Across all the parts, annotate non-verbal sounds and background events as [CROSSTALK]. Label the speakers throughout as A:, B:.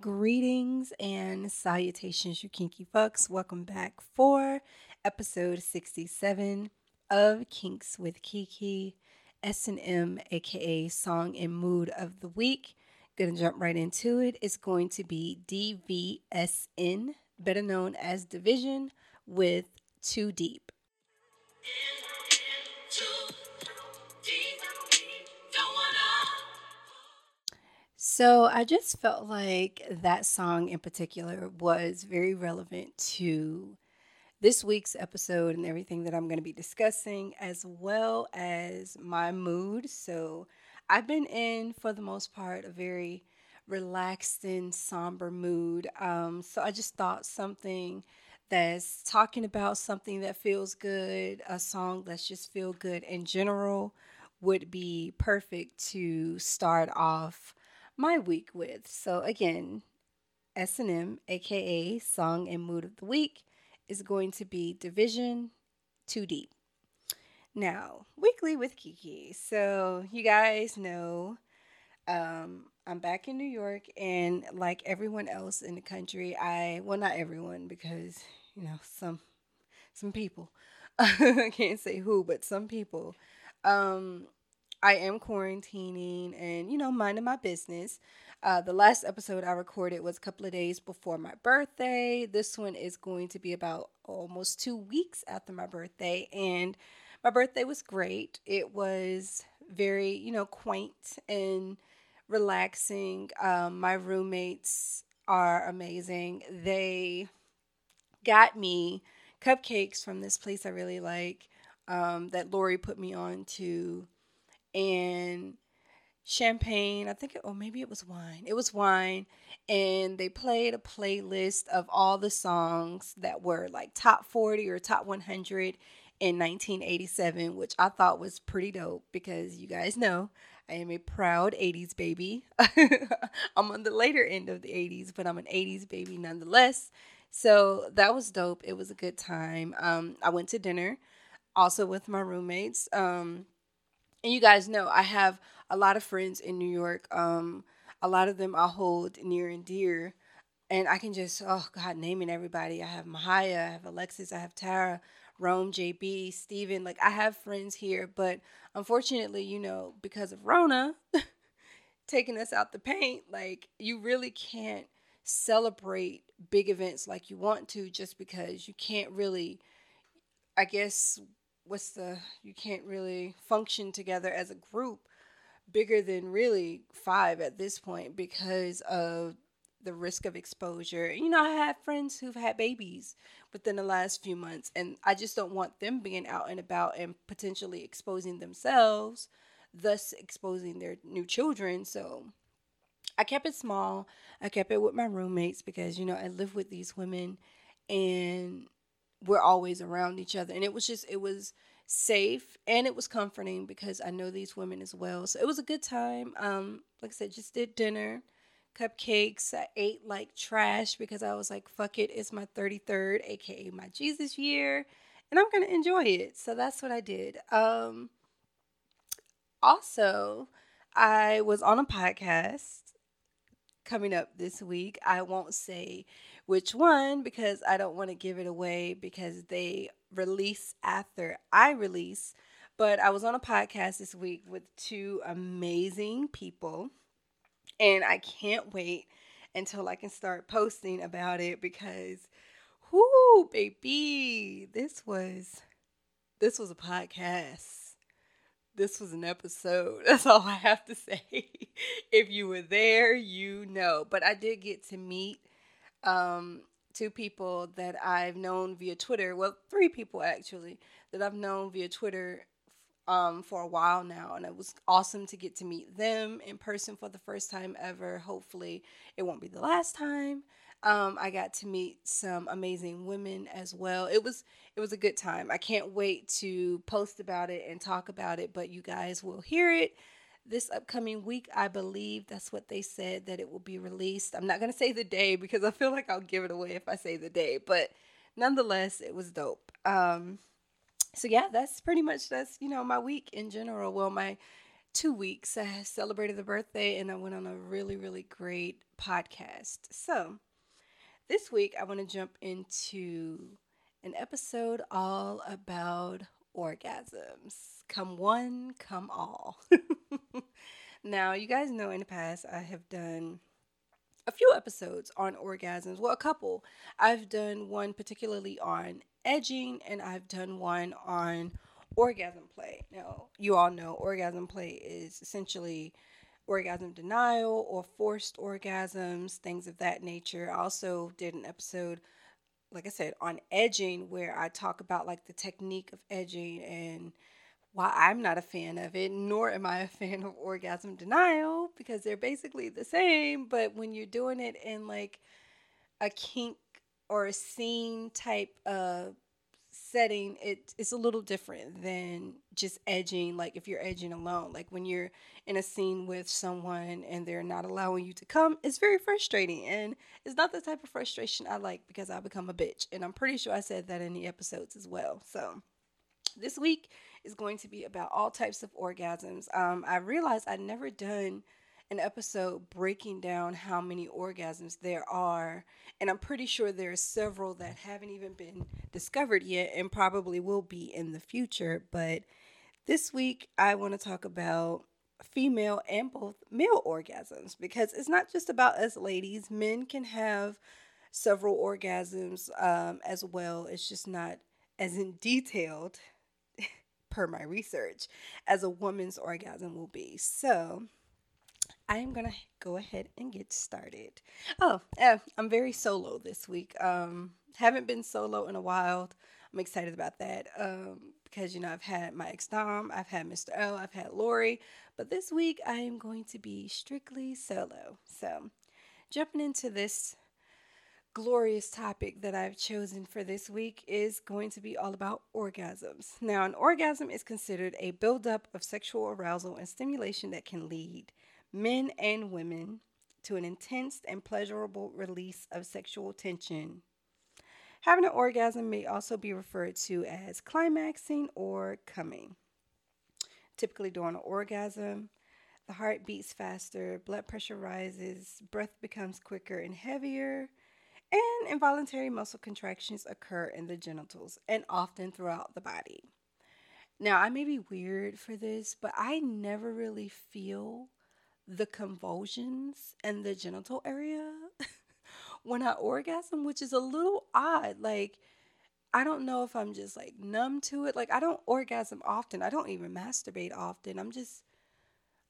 A: Greetings and salutations, you kinky fucks. Welcome back for episode 67 of Kinks with Kiki, S&M, aka Song and Mood of the Week. Gonna jump right into it. It's going to be DVSN, better known as Division, with Too Deep. So I just felt like that song in particular was very relevant to this week's episode and everything that I'm going to be discussing, as well as my mood. So I've been in, for the most part, a very relaxed and somber mood. Um, so I just thought something that's talking about something that feels good, a song that's just feel good in general, would be perfect to start off my week with. So again, S&M, aka Song and Mood of the Week, is going to be Division Too Deep. Now, weekly with Kiki. So you guys know um, I'm back in New York, and like everyone else in the country, I well not everyone because you know some some people [LAUGHS] I can't say who, but some people um, I am quarantining and, you know, minding my business. Uh, the last episode I recorded was a couple of days before my birthday. This one is going to be about almost two weeks after my birthday. And my birthday was great. It was very, you know, quaint and relaxing. Um, my roommates are amazing. They got me cupcakes from this place I really like um, that Lori put me on to and champagne. I think, it, or maybe it was wine. It was wine. And they played a playlist of all the songs that were like top 40 or top 100 in 1987, which I thought was pretty dope because you guys know I am a proud 80s baby. [LAUGHS] I'm on the later end of the 80s, but I'm an 80s baby nonetheless. So that was dope. It was a good time. Um, I went to dinner also with my roommates. Um, and you guys know I have a lot of friends in New York. Um, a lot of them I hold near and dear, and I can just oh God, naming everybody. I have Mahaya, I have Alexis, I have Tara, Rome, JB, Steven. Like I have friends here, but unfortunately, you know, because of Rona [LAUGHS] taking us out the paint, like you really can't celebrate big events like you want to just because you can't really I guess what's the you can't really function together as a group bigger than really five at this point because of the risk of exposure. You know, I have friends who've had babies within the last few months, and I just don't want them being out and about and potentially exposing themselves, thus exposing their new children. So I kept it small. I kept it with my roommates because, you know, I live with these women and we're always around each other. And it was just, it was safe and it was comforting because I know these women as well. So it was a good time. Um, like I said, just did dinner, cupcakes. I ate like trash because I was like, fuck it, it's my 33rd, aka my Jesus year, and I'm gonna enjoy it. So that's what I did. Um, also, I was on a podcast coming up this week. I won't say which one because I don't want to give it away because they release after I release. But I was on a podcast this week with two amazing people, and I can't wait until I can start posting about it because, whoo, baby, this was this was a podcast this was an episode. [LAUGHS] That's all I have to say. if you were there, you know. But I did get to meet um, two people that I've known via Twitter. Well, three people actually that I've known via Twitter um, for a while now, and it was awesome to get to meet them in person for the first time ever. Hopefully, it won't be the last time. Um, I got to meet some amazing women as well. It was it was a good time. I can't wait to post about it and talk about it, but you guys will hear it this upcoming week. I believe that's what they said that it will be released. I'm not going to say the day because I feel like I'll give it away if I say the day, but nonetheless, it was dope. Um, so yeah, that's pretty much that's you know my week in general. Well, my two weeks, I celebrated the birthday and I went on a really, really great podcast. So, this week, I want to jump into an episode all about orgasms. Come one, come all. [LAUGHS] now, you guys know in the past, I have done a few episodes on orgasms. Well, a couple. I've done one particularly on edging, and I've done one on orgasm play. Now, you all know orgasm play is essentially orgasm denial or forced orgasms, things of that nature. I also did an episode, like I said, on edging where I talk about like the technique of edging and why I'm not a fan of it, nor am I a [LAUGHS] fan of orgasm denial because they're basically the same. But when you're doing it in like a kink or a scene type of setting, it, it's a little different than just edging. Like if you're edging alone, like when you're in a scene with someone and they're not allowing you to come, it's very frustrating. And it's not the type of frustration I like because I become a bitch. And I'm pretty sure I said that in the episodes as well. So this week is going to be about all types of orgasms. Um, I realized I'd never done an episode breaking down how many orgasms there are. And I'm pretty sure there are several that haven't even been discovered yet and probably will be in the future. But this week, I want to talk about female and both male orgasms because it's not just about us ladies, men can have several orgasms um, as well. It's just not as in detailed [LAUGHS] per my research, as a woman's orgasm will be. So, I am gonna go ahead and get started. Oh, yeah, I'm very solo this week. Um, haven't been solo in a while. I'm excited about that. Um, because you know I've had my ex Dom, I've had Mr. L, I've had Lori, but this week I am going to be strictly solo. So, jumping into this glorious topic that I've chosen for this week is going to be all about orgasms. Now, an orgasm is considered a buildup of sexual arousal and stimulation that can lead men and women to an intense and pleasurable release of sexual tension. Having an orgasm may also be referred to as climaxing or coming. Typically, during an orgasm, the heart beats faster, blood pressure rises, breath becomes quicker and heavier, and involuntary muscle contractions occur in the genitals and often throughout the body. Now, I may be weird for this, but I never really feel the convulsions in the genital area [LAUGHS] when I orgasm, which is a little odd. Like, I don't know if I'm just like numb to it. Like, I don't orgasm often, I don't even masturbate often. I'm just,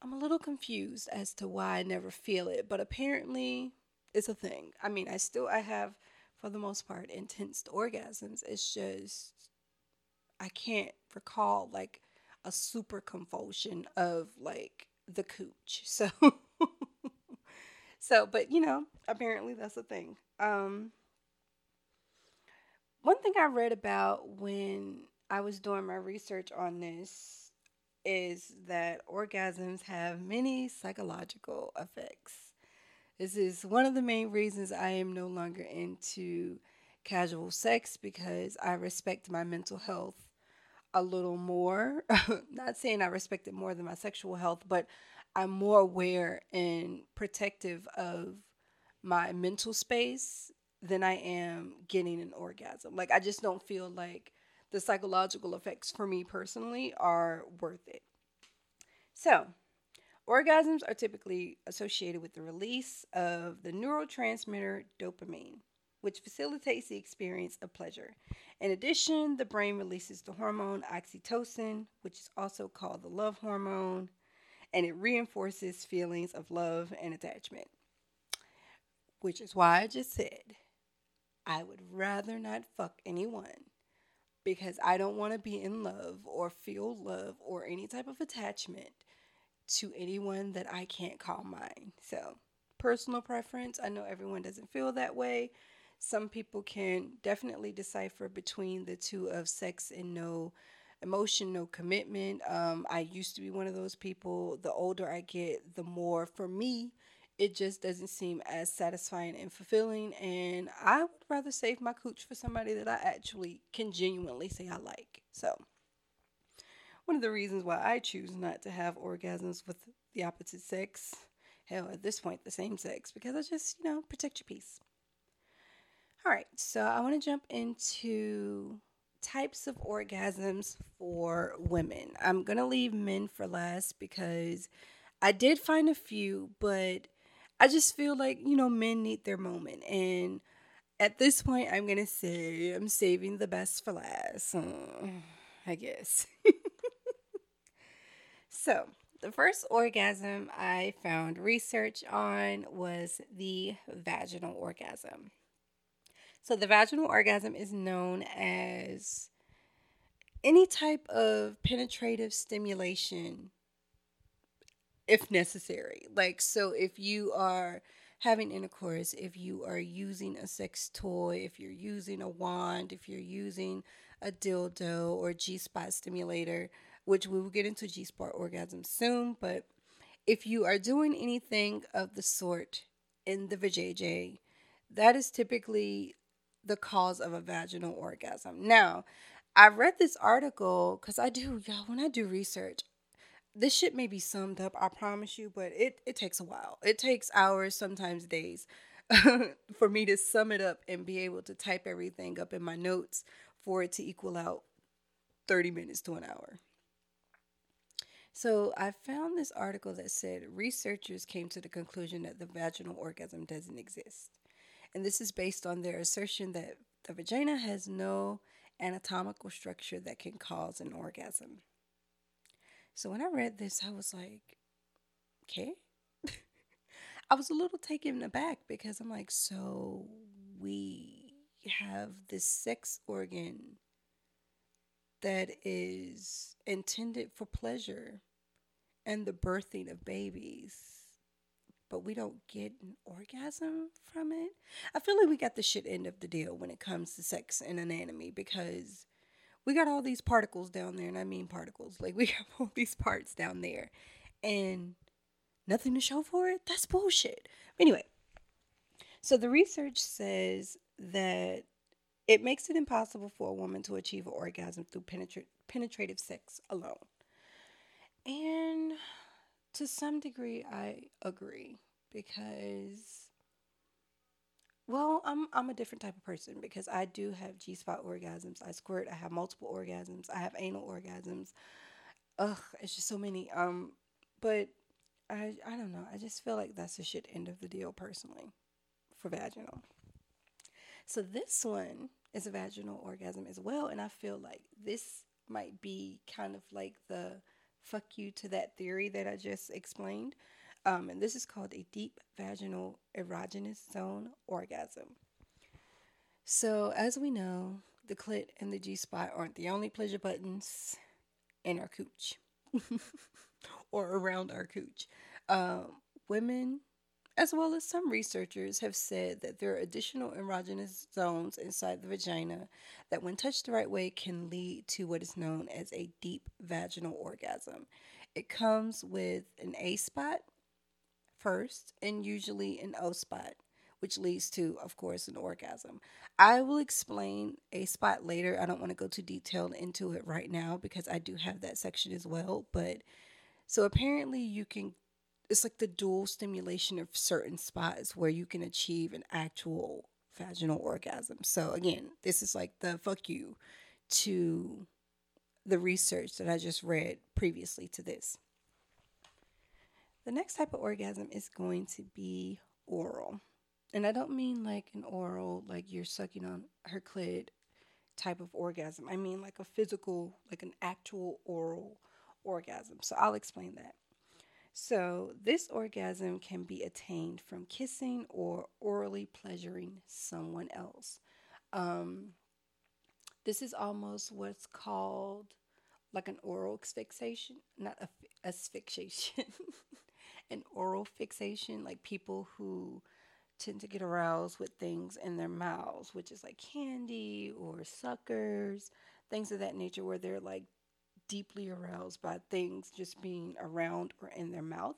A: I'm a little confused as to why I never feel it, but apparently it's a thing. I mean, I still I have for the most part intense orgasms. It's just I can't recall like a super convulsion of like the cooch. [LAUGHS] So so but you know, apparently that's a thing. Um one thing I read about when I was doing my research on this is that orgasms have many psychological effects. This is one of the main reasons I am no longer into casual sex because I respect my mental health a little more. [LAUGHS] Not saying I respect it more than my sexual health, but I'm more aware and protective of my mental space than I am getting an orgasm. Like, I just don't feel like the psychological effects for me personally are worth it. So, Orgasms are typically associated with the release of the neurotransmitter dopamine, which facilitates the experience of pleasure. In addition, the brain releases the hormone oxytocin, which is also called the love hormone, and it reinforces feelings of love and attachment. Which is why I just said I would rather not fuck anyone because I don't want to be in love or feel love or any type of attachment to anyone that I can't call mine. So, personal preference. I know everyone doesn't feel that way. Some people can definitely decipher between the two of sex and no emotion, no commitment. Um, I used to be one of those people. The older I get, the more for me, it just doesn't seem as satisfying and fulfilling. And I would rather save my cooch for somebody that I actually can genuinely say I like. So, one of the reasons why I choose not to have orgasms with the opposite sex. Hell, at this point, the same sex, because I just, you know, protect your peace. All right, so I want to jump into types of orgasms for women. I'm going to leave men for last because I did find a few, but I just feel like, you know, men need their moment. And at this point, I'm going to say I'm saving the best for last. Uh, I guess. [LAUGHS] so, the first orgasm I found research on was the vaginal orgasm. So, the vaginal orgasm is known as any type of penetrative stimulation if necessary. Like, so if you are having intercourse, if you are using a sex toy, if you're using a wand, if you're using a dildo or G spot stimulator, which we will get into G spot orgasm soon, but if you are doing anything of the sort in the vajayjay, that is typically the cause of a vaginal orgasm. Now, I read this article because I do, y'all, when I do research, this shit may be summed up, I promise you, but it, it takes a while. It takes hours, sometimes days, [LAUGHS] for me to sum it up and be able to type everything up in my notes for it to equal out 30 minutes to an hour. So I found this article that said researchers came to the conclusion that the vaginal orgasm doesn't exist. And this is based on their assertion that the vagina has no anatomical structure that can cause an orgasm. So when I read this, I was like, okay. [LAUGHS] I was a little taken aback because I'm like, so we have this sex organ that is intended for pleasure and the birthing of babies but we don't get an orgasm from it. I feel like we got the shit end of the deal when it comes to sex and anatomy because we got all these particles down there, and I mean particles. Like we [LAUGHS] have all these parts down there, and nothing to show for it. That's bullshit. Anyway, so the research says that it makes it impossible for a woman to achieve an orgasm through penetra- penetrative sex alone. And to some degree, I agree because, well, I'm I'm a different type of person because I do have G spot orgasms. I squirt. I have multiple orgasms. I have anal orgasms. Ugh, it's just so many. Um, but I I don't know. I just feel like that's the shit end of the deal personally for vaginal. So this one is a vaginal orgasm as well, and I feel like this might be kind of like the fuck you to that theory that I just explained. Um, and this is called a deep vaginal erogenous zone orgasm. So, as we know, the clit and the G spot aren't the only pleasure buttons in our cooch [LAUGHS] or around our cooch. Um, women as well as some researchers have said that there are additional erogenous zones inside the vagina that, when touched the right way, can lead to what is known as a deep vaginal orgasm. It comes with an A spot first and usually an O spot, which leads to, of course, an orgasm. I will explain A spot later. I don't want to go too detailed into it right now because I do have that section as well. But so apparently, you can it's like the dual stimulation of certain spots where you can achieve an actual vaginal orgasm. So again, this is like the fuck you to the research that I just read previously to this. The next type of orgasm is going to be oral. And I don't mean like an oral, like you're sucking on her clit type of orgasm. I mean like a physical, like an actual oral orgasm. So I'll explain that. So, this orgasm can be attained from kissing or orally pleasuring someone else. Um, this is almost what's called like an oral fixation, not a asphyxiation, [LAUGHS] an oral fixation, like people who tend to get aroused with things in their mouths, which is like candy or suckers, things of that nature, where they're like deeply aroused by things just being around or in their mouth,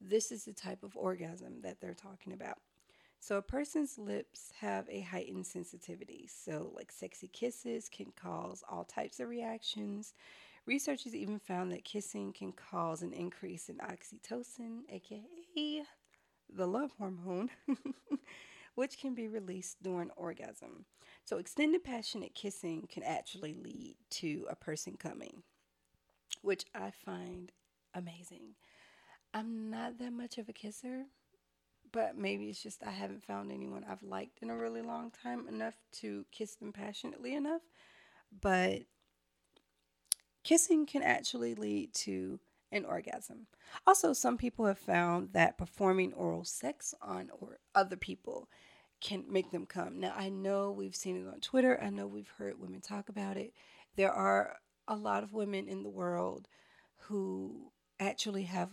A: this is the type of orgasm that they're talking about. So, a person's lips have a heightened sensitivity. So, like sexy kisses can cause all types of reactions. Researchers even found that kissing can cause an increase in oxytocin, aka the love hormone, [LAUGHS] which can be released during orgasm. So, extended passionate kissing can actually lead to a person coming, which I find amazing. I'm not that much of a kisser, but maybe it's just I haven't found anyone I've liked in a really long time enough to kiss them passionately enough. But kissing can actually lead to an orgasm. Also, some people have found that performing oral sex on or other people can make them come. Now, I know we've seen it on Twitter. I know we've heard women talk about it. There are a lot of women in the world who actually have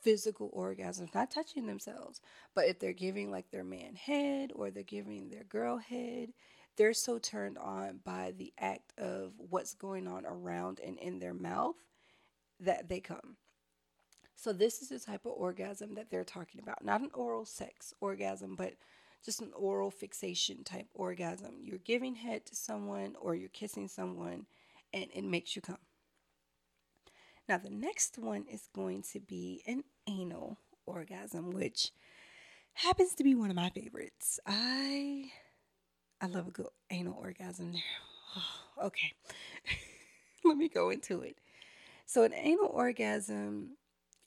A: physical orgasms, not touching themselves, but if they're giving like their man head or they're giving their girl head, they're so turned on by the act of what's going on around and in their mouth that they come. So, this is the type of orgasm that they're talking about. Not an oral sex orgasm, but just an oral fixation type orgasm. You're giving head to someone or you're kissing someone and it makes you come. Now, the next one is going to be an anal orgasm, which happens to be one of my favorites. I I love a good anal orgasm there. Oh, [SIGHS] okay. [LAUGHS] Let me go into it. So an anal orgasm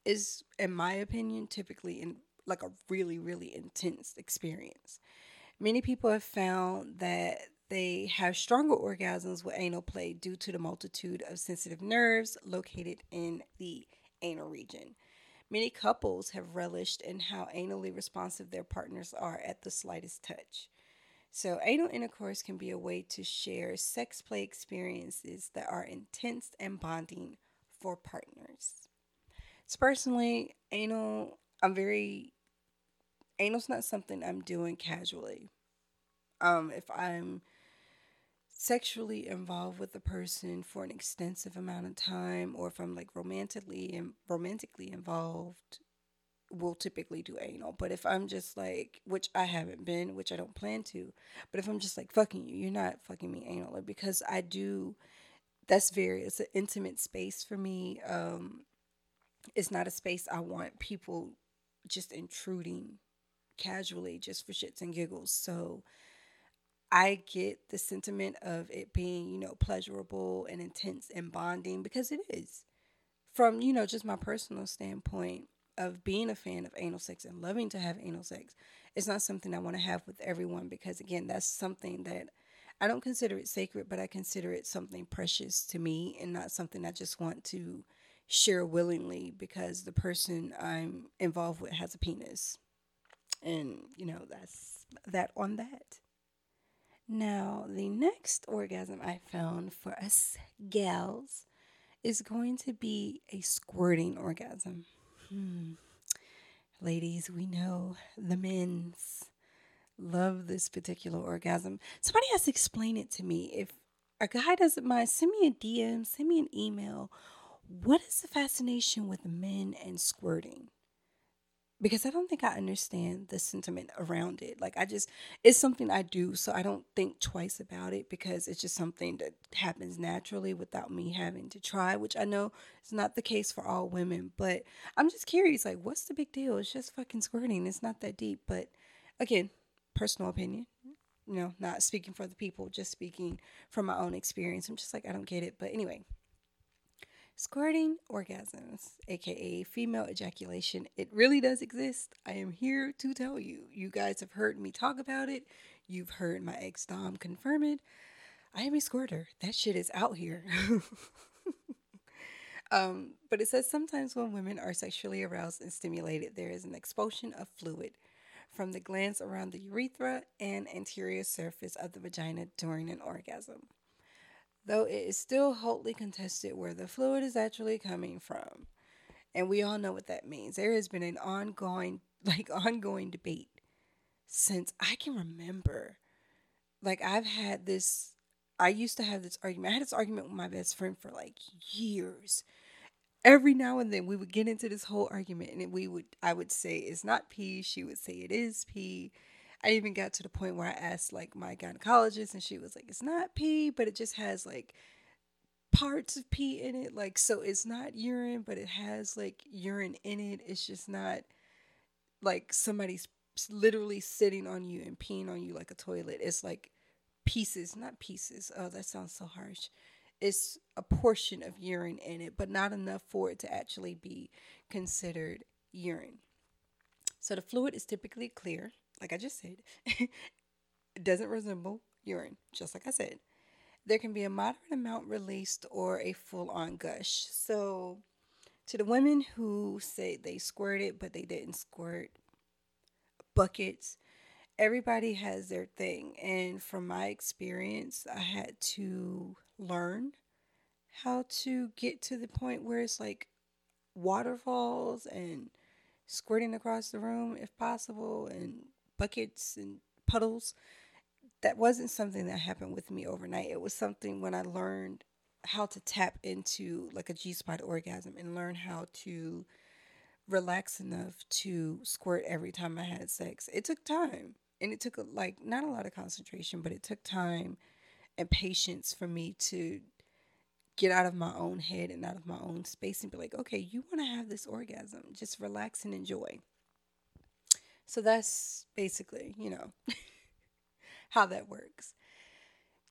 A: is in my opinion typically in like a really really intense experience. Many people have found that they have stronger orgasms with anal play due to the multitude of sensitive nerves located in the anal region. Many couples have relished in how anally responsive their partners are at the slightest touch. So, anal intercourse can be a way to share sex play experiences that are intense and bonding for partners. So, personally, anal, I'm very, anal's not something I'm doing casually. Um, if I'm sexually involved with a person for an extensive amount of time or if I'm like romantically and romantically involved we'll typically do anal. But if I'm just like which I haven't been which I don't plan to but if I'm just like fucking you you're not fucking me anal. Because I do that's very it's an intimate space for me um it's not a space I want people just intruding casually just for shits and giggles. So I get the sentiment of it being, you know, pleasurable and intense and bonding because it is. From, you know, just my personal standpoint of being a fan of anal sex and loving to have anal sex, it's not something I want to have with everyone because, again, that's something that I don't consider it sacred, but I consider it something precious to me and not something I just want to share willingly because the person I'm involved with has a penis. And, you know, that's that on that. Now, the next orgasm I found for us gals is going to be a squirting orgasm. Hmm. Ladies, we know the men's love this particular orgasm. Somebody has to explain it to me. If a guy doesn't mind, send me a DM, send me an email. What is the fascination with men and squirting? Because I don't think I understand the sentiment around it. Like I just it's something I do, so I don't think twice about it because it's just something that happens naturally without me having to try, which I know is not the case for all women, but I'm just curious like what's the big deal? It's just fucking squirting. It's not that deep, but again, personal opinion. You know, not speaking for the people, just speaking from my own experience. I'm just like I don't get it, but anyway, Squirting orgasms, aka female ejaculation, it really does exist. I am here to tell you. You guys have heard me talk about it. You've heard my ex Dom confirm it. I am a squirter. That shit is out here. [LAUGHS] um, but it says sometimes when women are sexually aroused and stimulated, there is an expulsion of fluid from the glands around the urethra and anterior surface of the vagina during an orgasm though it is still hotly contested where the fluid is actually coming from. And we all know what that means. There has been an ongoing, [LAUGHS] like, ongoing debate since I can remember. Like, I've had this, I used to have this argument. I had this argument with my best friend for like years. Every now and then we would get into this whole argument and we would, I would say it's not pee. She would say it is pee I even got to the point where I asked like my gynecologist, and she was like, "It's not pee, but it just has like parts of pee in it. Like, so it's not urine, but it has like urine in it. It's just not like somebody's literally sitting on you and peeing on you like a toilet. It's like pieces, not pieces. Oh, that sounds so harsh. It's a portion of urine in it, but not enough for it to actually be considered urine. So the fluid is typically clear, like I just said. [LAUGHS] doesn't resemble urine, just like I said there can be a moderate amount released or a full on gush. So, to the women who say they squirted but they didn't squirt buckets, everybody has their thing. And from my experience, I had to learn how to get to the point where it's like waterfalls and squirting across the room if possible and buckets and puddles that wasn't something that happened with me overnight. It was something when I learned how to tap into like a G spot orgasm and learn how to relax enough to squirt every time I had sex. It took time and it took like not a lot of concentration, but it took time and patience for me to get out of my own head and out of my own space and be like, okay, you want to have this orgasm, just relax and enjoy. So that's basically, you know. [LAUGHS] how that works.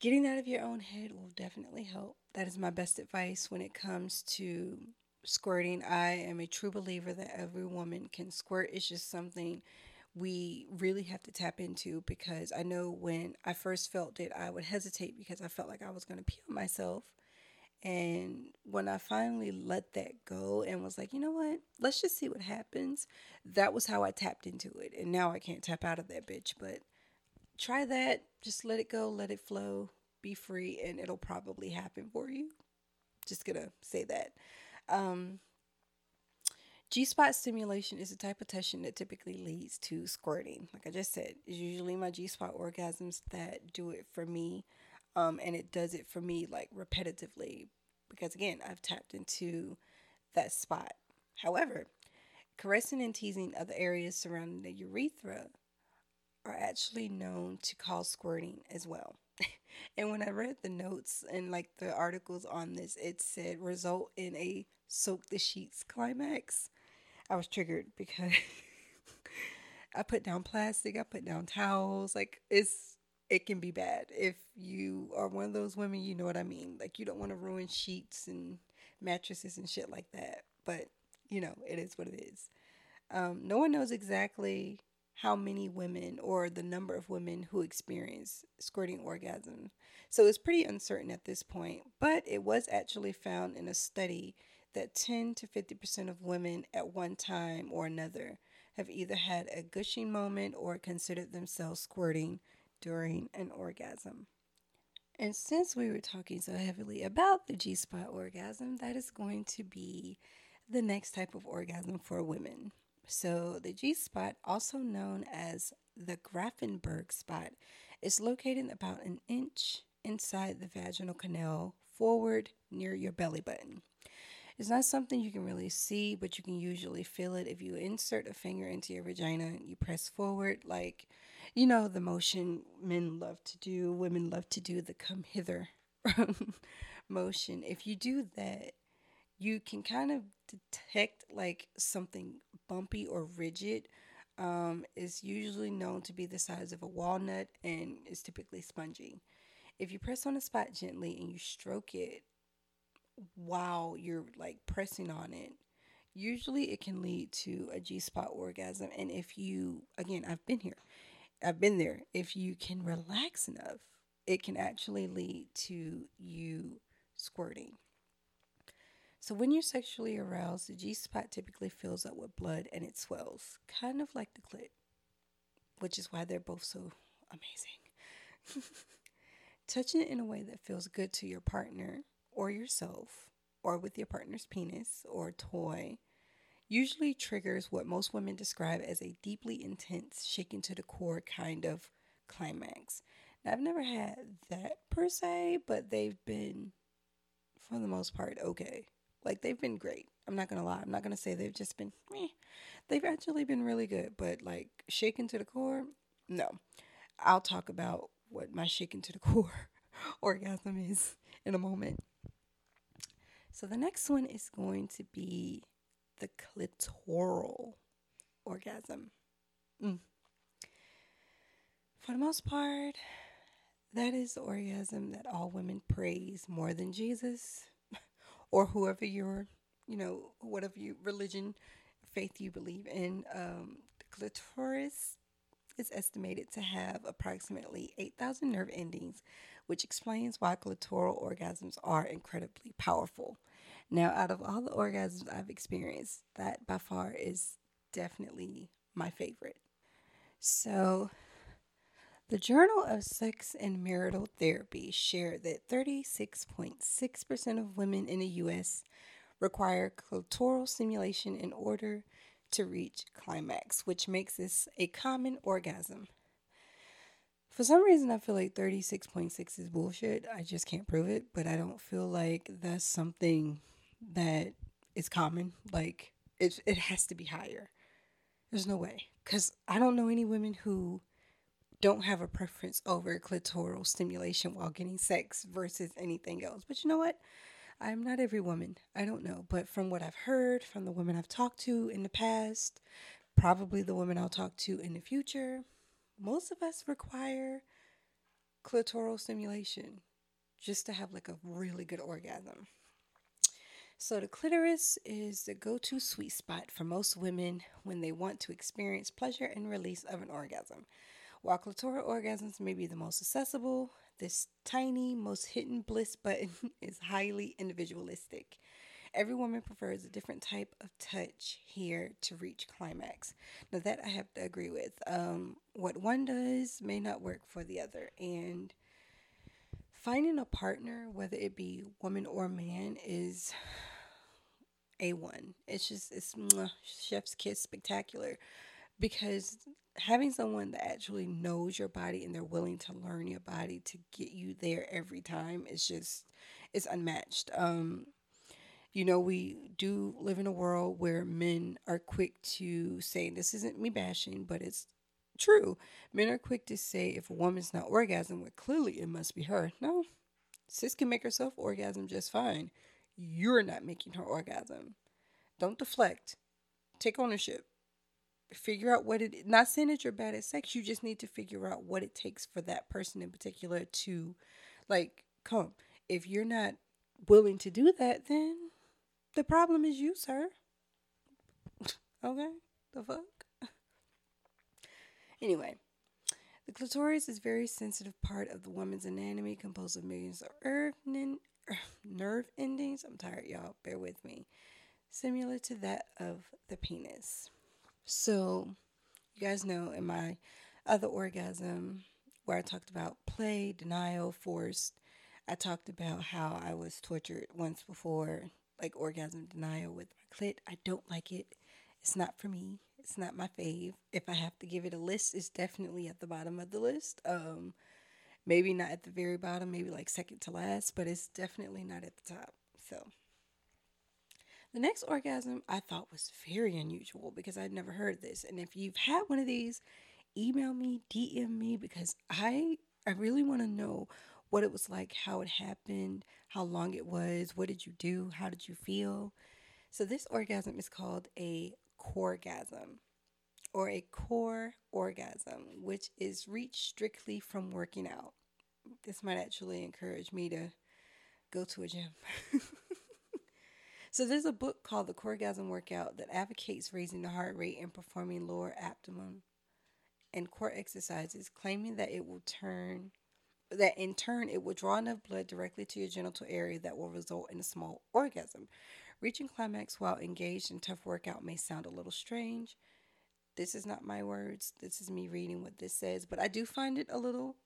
A: Getting out of your own head will definitely help. That is my best advice when it comes to squirting. I am a true believer that every woman can squirt. It's just something we really have to tap into because I know when I first felt it, I would hesitate because I felt like I was going to pee on myself. And when I finally let that go and was like, you know what, let's just see what happens, that was how I tapped into it. And now I can't tap out of that bitch. But try that. Just let it go, let it flow, be free, and it'll probably happen for you. Just gonna say that. Um, G spot stimulation is a type of tension that typically leads to squirting. Like I just said, it's usually my G spot orgasms that do it for me. Um, and it does it for me like repetitively because, again, I've tapped into that spot. However, caressing and teasing other areas surrounding the urethra are actually known to cause squirting as well. [LAUGHS] and when I read the notes and like the articles on this, it said result in a soak the sheets climax. I was triggered because [LAUGHS] I put down plastic, I put down towels. Like it's it can be bad. If you are one of those women, you know what I mean. Like you don't want to ruin sheets and mattresses and shit like that. But you know, it is what it is. Um, no one knows exactly how many women or the number of women who experience squirting orgasm. So it's pretty uncertain at this point, but it was actually found in a study that 10 to 50% of women at one time or another have either had a gushing moment or considered themselves squirting during an orgasm. And since we were talking so heavily about the G spot orgasm, that is going to be the next type of orgasm for women. So, the G spot, also known as the Grafenberg spot, is located about an inch inside the vaginal canal forward near your belly button. It's not something you can really see, but you can usually feel it if you insert a finger into your vagina and you press forward, like, you know, the motion men love to do, women love to do the come hither [LAUGHS] motion. If you do that, you can kind of detect like something bumpy or rigid um, is usually known to be the size of a walnut and is typically spongy. If you press on a spot gently and you stroke it while you're like pressing on it, usually it can lead to a G spot orgasm. And if you, again, I've been here, I've been there. If you can relax enough, it can actually lead to you squirting. So, when you're sexually aroused, the G spot typically fills up with blood and it swells, kind of like the clit, which is why they're both so amazing. [LAUGHS] Touching it in a way that feels good to your partner or yourself, or with your partner's penis or toy, usually triggers what most women describe as a deeply intense, shaking to the core kind of climax. Now, I've never had that per se, but they've been, for the most part, okay. Like they've been great. I'm not gonna lie. I'm not gonna say they've just been meh. They've actually been really good. But like shaken to the core, no. I'll talk about what my shaken to the [LAUGHS] core orgasm is in a moment. So the next one is going to be the clitoral orgasm. Mm. For the most part, that is the orgasm that all women praise more than Jesus [LAUGHS] or whoever your, you know, whatever you religion, faith you believe in. Um, the clitoris is estimated to have approximately 8,000 nerve endings, which explains why clitoral orgasms are incredibly powerful. Now, out of all the orgasms I've experienced, that by far is definitely my favorite. So, the Journal of Sex and Marital Therapy shared that 36.6% of women in the U.S. require clitoral stimulation in order to reach climax, which makes this a common orgasm. For some reason, I feel like 36.6 is bullshit. I just can't prove it, but I don't feel like that's something that is common. Like, it, it has to be higher. There's no way. Because I don't know any women who don't have a preference over clitoral stimulation while getting sex versus anything else. But you know what? I'm not every woman. I don't know. But from what I've heard from the women I've talked to in the past, probably the women I'll talk to in the future, most of us require clitoral stimulation just to have like a really good orgasm. So, the clitoris is the go to sweet spot for most women when they want to experience pleasure and release of an orgasm. While clitoral orgasms may be the most accessible, this tiny, most hidden bliss button [LAUGHS] is highly individualistic. Every woman prefers a different type of touch here to reach climax. Now, that I have to agree with. Um, what one does may not work for the other. And finding a partner, whether it be woman or man, is [SIGHS] A1. It's just, it's chef's kiss spectacular because having someone that actually knows your body and they're willing to learn your body to get you there every time is just it's unmatched um you know we do live in a world where men are quick to say this isn't me bashing but it's true. Men are quick to say if a woman's not orgasm well clearly it must be her. No sis can make herself orgasm just fine. You're not making her orgasm. Don't deflect. Take ownership. Figure out what it not saying that you're bad at sex you just need to figure out what it takes for that person in particular to like come. If you're not willing to do that then the problem is you sir. [LAUGHS] Okay? The fuck anyway the clitoris is a very sensitive part of the woman's anatomy composed of millions of [SIGHS] nerve endings i'm tired y'all bear with me similar to that of the penis so, you guys know in my other orgasm where I talked about play, denial, forced, I talked about how I was tortured once before, like orgasm denial with my clit. I don't like it. It's not for me. It's not my fave. If I have to give it a list, it's definitely at the bottom of the list. Um, maybe not at the very bottom, maybe like second to last, but it's definitely not at the top. So the next orgasm I thought was very unusual because I'd never heard this. And if you've had one of these, email me, DM me because I I really want to know what it was like, how it happened, how long it was, what did you do, how did you feel. So this orgasm is called a coregasm or a core orgasm, which is reached strictly from working out. This might actually encourage me to go to a gym. [LAUGHS] So there's a book called The Coregasm Workout that advocates raising the heart rate and performing lower abdomen and core exercises, claiming that it will turn that in turn it will draw enough blood directly to your genital area that will result in a small orgasm. Reaching climax while engaged in tough workout may sound a little strange. This is not my words. This is me reading what this says, but I do find it a little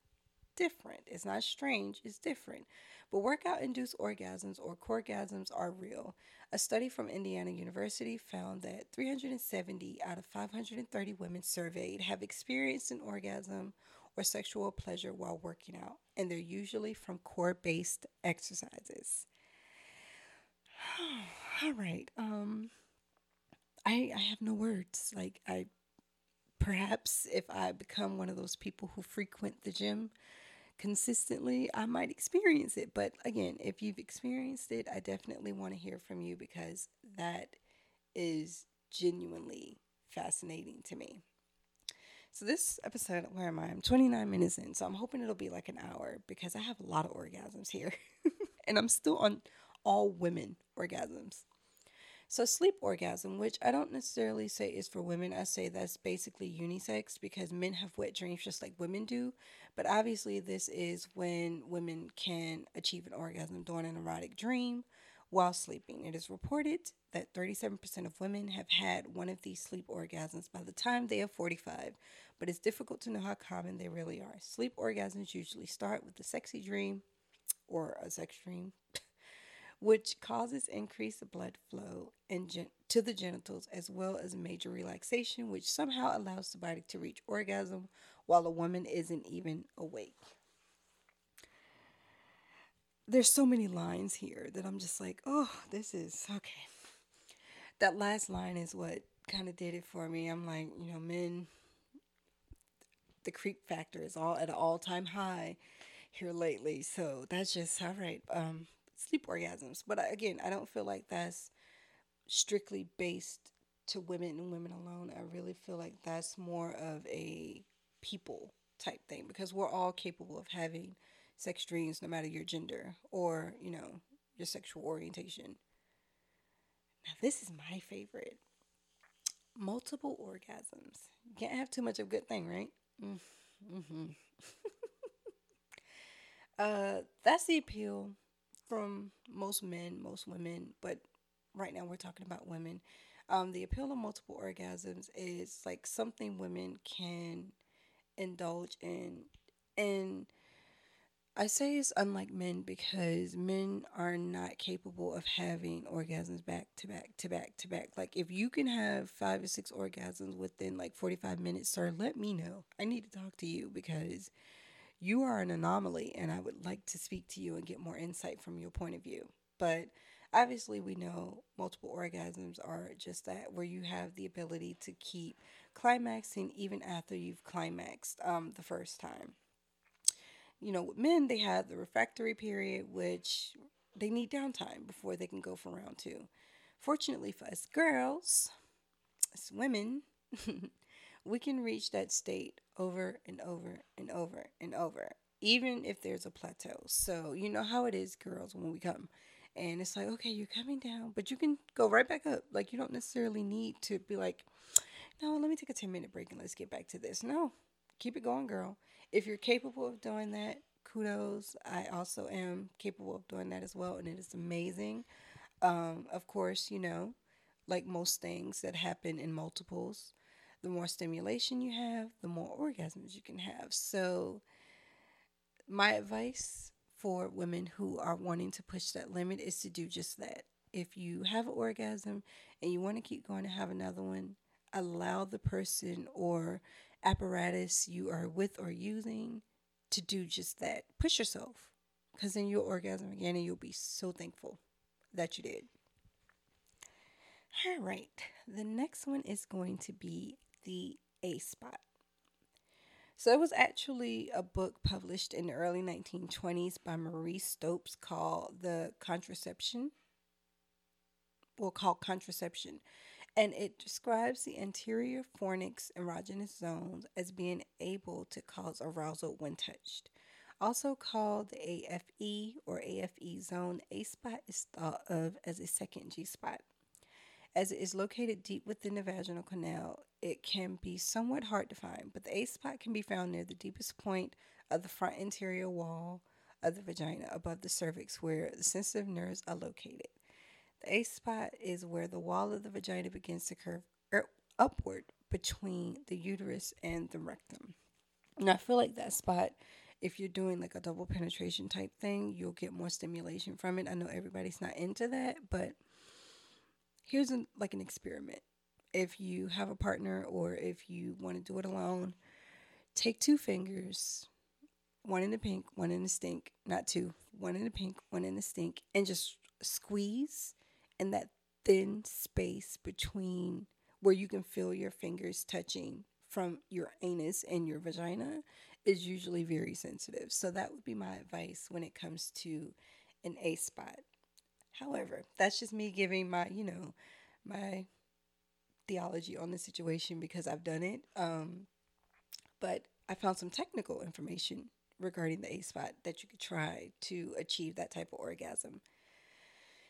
A: different. It's not strange, it's different. But workout induced orgasms or coregasms are real. A study from Indiana University found that 370 out of 530 women surveyed have experienced an orgasm or sexual pleasure while working out, and they're usually from core based exercises. [SIGHS] [SIGHS] All right. Um I I have no words. Like I perhaps if I become one of those people who frequent the gym consistently, I might experience it. But again, if you've experienced it, I definitely want to hear from you because that is genuinely fascinating to me. So this episode, where am I? I'm 29 minutes in, so I'm hoping it'll be like an hour because I have a lot of orgasms here. [LAUGHS] and I'm still on all women orgasms. So, sleep orgasm, which I don't necessarily say is for women, I say that's basically unisex because men have wet dreams just like women do. But obviously, this is when women can achieve an orgasm during an erotic dream while sleeping. It is reported that 37% of women have had one of these sleep orgasms by the time they are 45, but it's difficult to know how common they really are. Sleep orgasms usually start with a sexy dream or a sex dream [LAUGHS] which causes increased blood flow gen- to the genitals as well as major relaxation, which somehow allows the body to reach orgasm while a woman isn't even awake. There's so many lines here that I'm just like, oh, this is okay. That last line is what kind of did it for me. I'm like, you know, men, the creep factor is all at an all time high here lately. So that's just all right. Um, sleep orgasms. But again, I don't feel like that's strictly based to women and women alone. I really feel like that's more of a people type thing because we're all capable of having sex dreams no matter your gender or, you know, your sexual orientation. Now, this is my favorite. Multiple orgasms. You can't have too much of a good thing, right? Mm-hmm. [LAUGHS] uh, that's the appeal from most men, most women, but right now we're talking about women. Um, the appeal of multiple orgasms is like something women can indulge in. And I say it's unlike men because men are not capable of having orgasms back to back to back to back. Like, if you can have five or six orgasms within like 45 minutes, sir, let me know. I need to talk to you because you are an anomaly, and I would like to speak to you and get more insight from your point of view. But obviously, we know multiple orgasms are just that, where you have the ability to keep climaxing even after you've climaxed um, the first time. You know, with men, they have the refractory period, which they need downtime before they can go for round two. Fortunately for us girls, as women, [LAUGHS] we can reach that state over and over and over and over, even if there's a plateau. So, you know how it is, girls, when we come. And it's like, okay, you're coming down, but you can go right back up. Like, you don't necessarily need to be like, no, let me take a 10 minute break and let's get back to this. No, keep it going, girl. If you're capable of doing that, kudos. I also am capable of doing that as well, and it is amazing. Um, of course, you know, like most things that happen in multiples, the more stimulation you have, the more orgasms you can have. So, my advice for women who are wanting to push that limit is to do just that. If you have an orgasm and you want to keep going to have another one, allow the person or apparatus you are with or using to do just that. Push yourself because then you'll orgasm again and you'll be so thankful that you did. All right, the next one is going to be the A spot. So it was actually a book published in the early 1920s by Marie Stopes called The Contraception, or called Contraception. And it describes the anterior fornix erogenous zones as being able to cause arousal when touched. Also called the AFE or AFE zone, A spot is thought of as a second G spot. As it is located deep within the vaginal canal, it can be somewhat hard to find, but the A spot can be found near the deepest point of the front anterior wall of the vagina above the cervix where the sensitive nerves are located. The A spot is where the wall of the vagina begins to curve er, upward between the uterus and the rectum. And I feel like that spot, if you're doing like a double penetration type thing, you'll get more stimulation from it. I know everybody's not into that, but here's an, like an experiment. If you have a partner or if you want to do it alone, take two fingers, one in the pink, one in the stink, not two, one in the pink, one in the stink, and just squeeze in that thin space between where you can feel your fingers touching from your anus and your vagina is usually very sensitive. So that would be my advice when it comes to an A spot. However, that's just me giving my, you know, my theology on the situation because I've done it. Um, but I found some technical information regarding the A spot that you could try to achieve that type of orgasm.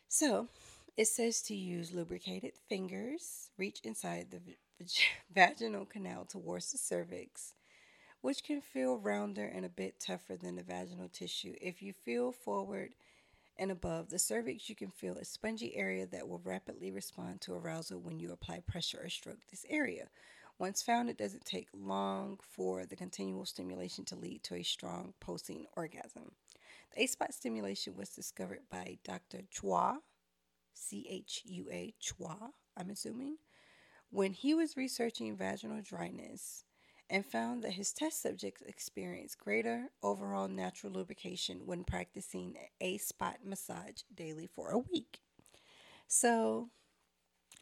A: So it says to use lubricated fingers, reach inside the [LAUGHS] vaginal canal towards the cervix, which can feel rounder and a bit tougher than the vaginal tissue. If you feel forward and above the cervix, you can feel a spongy area that will rapidly respond to arousal when you apply pressure or stroke this area. Once found, it doesn't take long for the continual stimulation to lead to a strong pulsing orgasm. The A spot stimulation was discovered by Dr. Chua, C H U A, Chua, I'm assuming, when he was researching vaginal dryness and found that his test subjects experienced greater overall natural lubrication when practicing a spot massage daily for a week. So,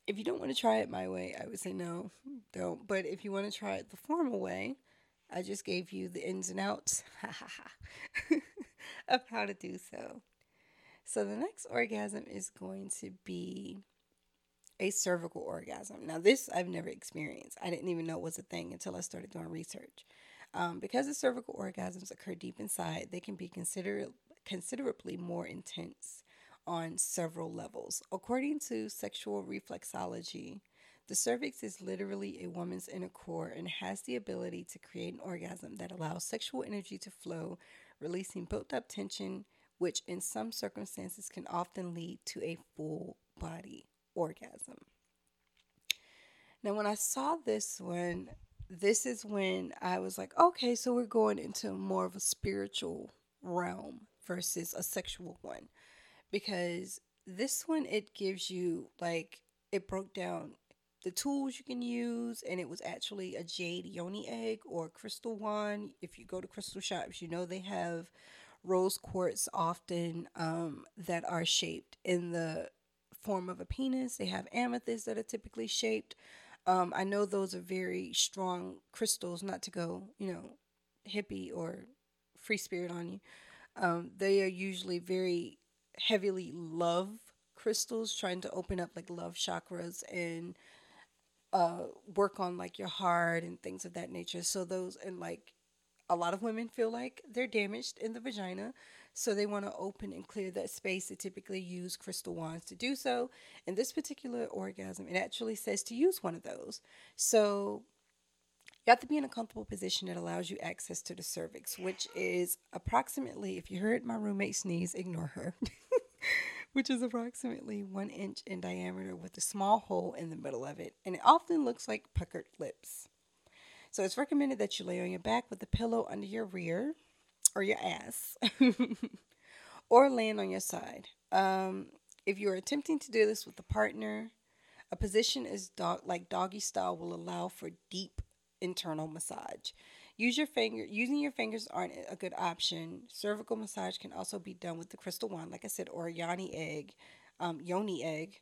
A: if you don't want to try it my way, I would say no, don't. But if you want to try it the formal way, I just gave you the ins and outs [LAUGHS] of how to do so. So, the next orgasm is going to be a cervical orgasm. Now, this I've never experienced. I didn't even know it was a thing until I started doing research. Um, because the cervical orgasms occur deep inside, they can be consider- considerably more intense on several levels. According to sexual reflexology, the cervix is literally a woman's inner core and has the ability to create an orgasm that allows sexual energy to flow, releasing built up tension, which in some circumstances can often lead to a full body orgasm. Now, when I saw this one, this is when I was like, okay, so we're going into more of a spiritual realm versus a sexual one. Because this one, it gives you, like, it broke down the tools you can use, and it was actually a jade yoni egg or crystal one. If you go to crystal shops, you know they have rose quartz often um, that are shaped in the form of a penis. They have amethysts that are typically shaped. Um, I know those are very strong crystals, not to go, you know, hippie or free spirit on you. Um, they are usually very heavily love crystals, trying to open up like love chakras and uh, work on like your heart and things of that nature. So those and like a lot of women feel like they're damaged in the vagina. So they want to open and clear that space. They typically use crystal wands to do so. In this particular orgasm, it actually says to use one of those. So you have to be in a comfortable position that allows you access to the cervix, which is approximately, if you heard my roommate sneeze, ignore her, [LAUGHS] which is approximately one inch in diameter with a small hole in the middle of it. And it often looks like puckered lips. So it's recommended that you lay on your back with a pillow under your rear or your ass [LAUGHS] or laying on your side. Um, if you're attempting to do this with a partner, a position is dog like doggy style will allow for deep internal massage. Use your finger using your fingers aren't a good option. Cervical massage can also be done with the crystal wand, like I said, or yoni egg, um, yoni egg.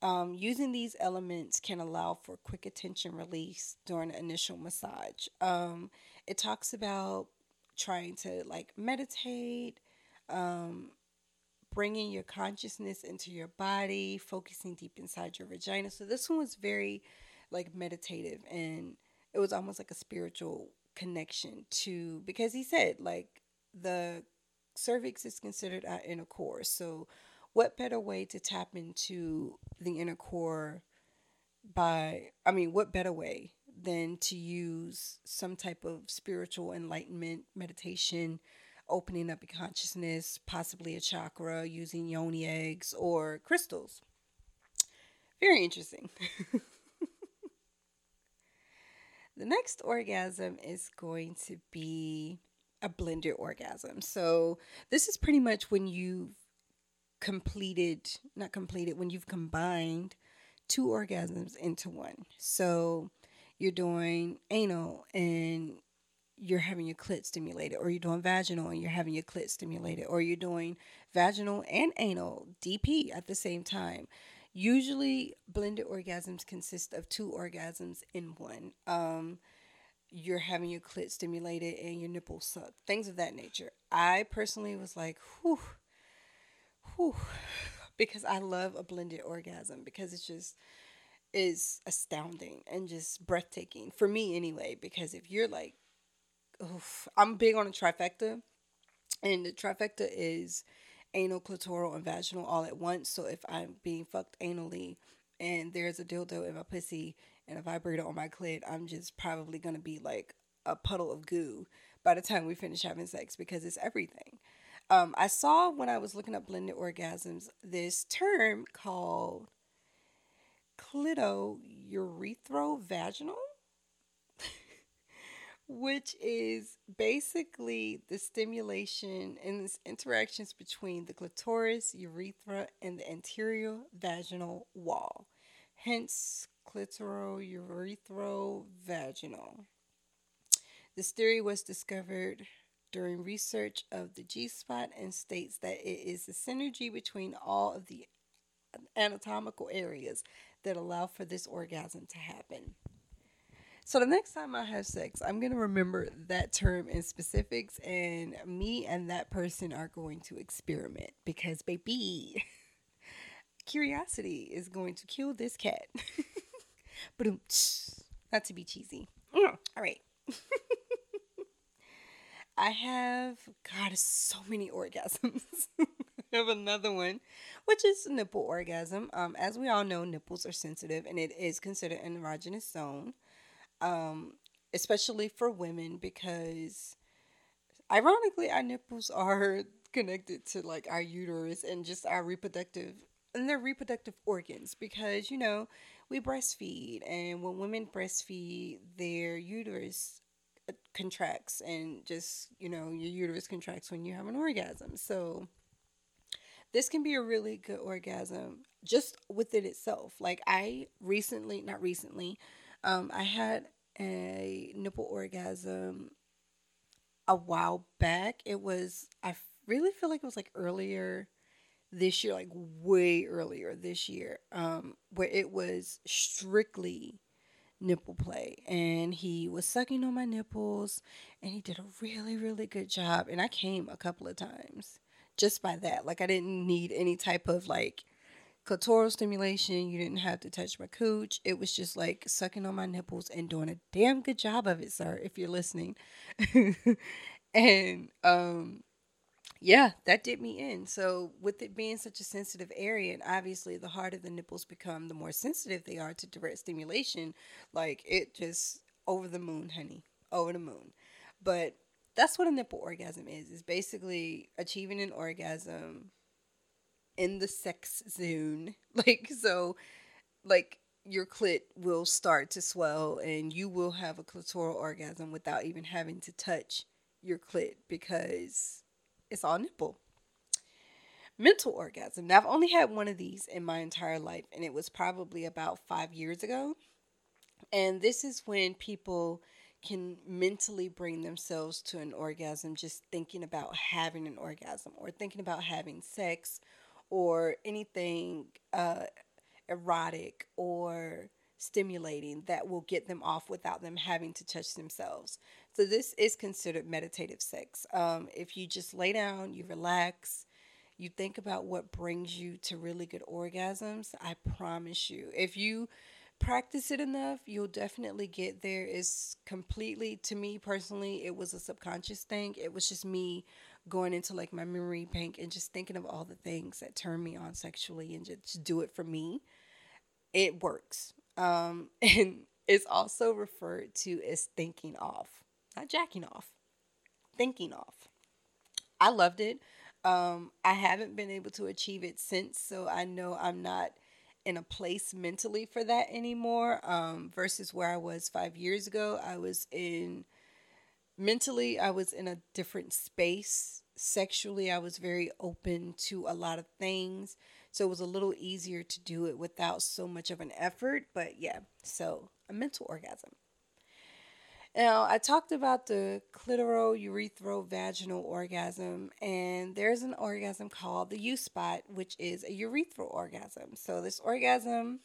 A: Um, using these elements can allow for quick attention release during initial massage. Um, it talks about trying to like meditate, um, bringing your consciousness into your body, focusing deep inside your vagina. So this one was very like meditative and it was almost like a spiritual connection to because he said like the cervix is considered our inner core. So what better way to tap into the inner core by I mean what better way than to use some type of spiritual enlightenment meditation, opening up your consciousness, possibly a chakra, using yoni eggs or crystals. Very interesting. [LAUGHS] the next orgasm is going to be a blended orgasm. So, this is pretty much when you've completed, not completed, when you've combined two orgasms into one. So, you're doing anal and you're having your clit stimulated, or you're doing vaginal and you're having your clit stimulated, or you're doing vaginal and anal DP at the same time. Usually, blended orgasms consist of two orgasms in one. Um, you're having your clit stimulated and your nipples sucked, things of that nature. I personally was like, whew, whew, because I love a blended orgasm because it's just is astounding and just breathtaking for me anyway. Because if you're like, oof, I'm big on a trifecta, and the trifecta is anal, clitoral, and vaginal all at once. So if I'm being fucked anally and there's a dildo in my pussy and a vibrator on my clit, I'm just probably gonna be like a puddle of goo by the time we finish having sex because it's everything. Um, I saw when I was looking up blended orgasms this term called clito-urethro-vaginal, [LAUGHS] which is basically the stimulation and interactions between the clitoris, urethra, and the anterior vaginal wall. Hence, clitoro-urethro-vaginal. This theory was discovered during research of the G spot and states that it is the synergy between all of the anatomical areas that allow for this orgasm to happen. So the next time I have sex, I'm going to remember that term in specifics, and me and that person are going to experiment because, baby, [LAUGHS] curiosity is going to kill this cat. [LAUGHS] but not to be cheesy. All right. [LAUGHS] I have, God, so many orgasms. [LAUGHS] Have another one, which is nipple orgasm. Um, as we all know, nipples are sensitive and it is considered an erogenous zone, um, especially for women because, ironically, our nipples [LAUGHS] are connected to like our uterus and just our reproductive and their reproductive organs because you know we breastfeed and when women breastfeed their uterus contracts and just you know your uterus contracts when you have an orgasm so this can be a really good orgasm just within itself. Like i recently not recently um i had a nipple orgasm a while back. It was i really feel like it was like earlier this year like way earlier this year um where it was strictly nipple play. And he was sucking on my nipples and he did a really really good job and I came a couple of times just by that like I didn't need any type of like clitoral stimulation you didn't have to touch my cooch it was just like sucking on my nipples and doing a damn good job of it sir if you're listening [LAUGHS] and um yeah, that did me in. So, with it being such a sensitive area, and obviously the harder the nipples become, the more sensitive they are to direct stimulation. Like, it just over the moon, honey, over the moon. But that's what a nipple orgasm is. Is basically achieving an orgasm in the sex zone. [LAUGHS] Like, so, like, your clit will start to swell and you will have a clitoral orgasm without even having to touch your clit because it's all nipple. Mental orgasm. Now, I've only had one of these in my entire life, and it was probably about five years ago. And this is when people can mentally bring themselves to an orgasm just thinking about having an orgasm or thinking about having sex or anything uh, erotic or stimulating that will get them off without them having to touch themselves. So this is considered meditative sex. Um, if you just lay down, you relax, you think about what brings you to really good orgasms, I promise you. If you practice it enough, you'll definitely get there. It's completely, to me personally, it was a subconscious thing. It was just me going into like my memory bank and just thinking of all the things that turn me on sexually and just do it for me. It works. Um, [LAUGHS] and it's also referred to as thinking off not jacking off, thinking off. I loved it. Um, I haven't been able to achieve it since, so I know I'm not in a place mentally for that anymore. Um, versus where I was five years ago, I was in mentally, I was in a different space. Sexually, I was very open to a lot of things, so it was a little easier to do it without so much of an effort. But yeah, so a mental orgasm. Now, I talked about the clitoro-urethro-vaginal orgasm, and there's an orgasm called the U spot, which is a urethral orgasm. So, this orgasm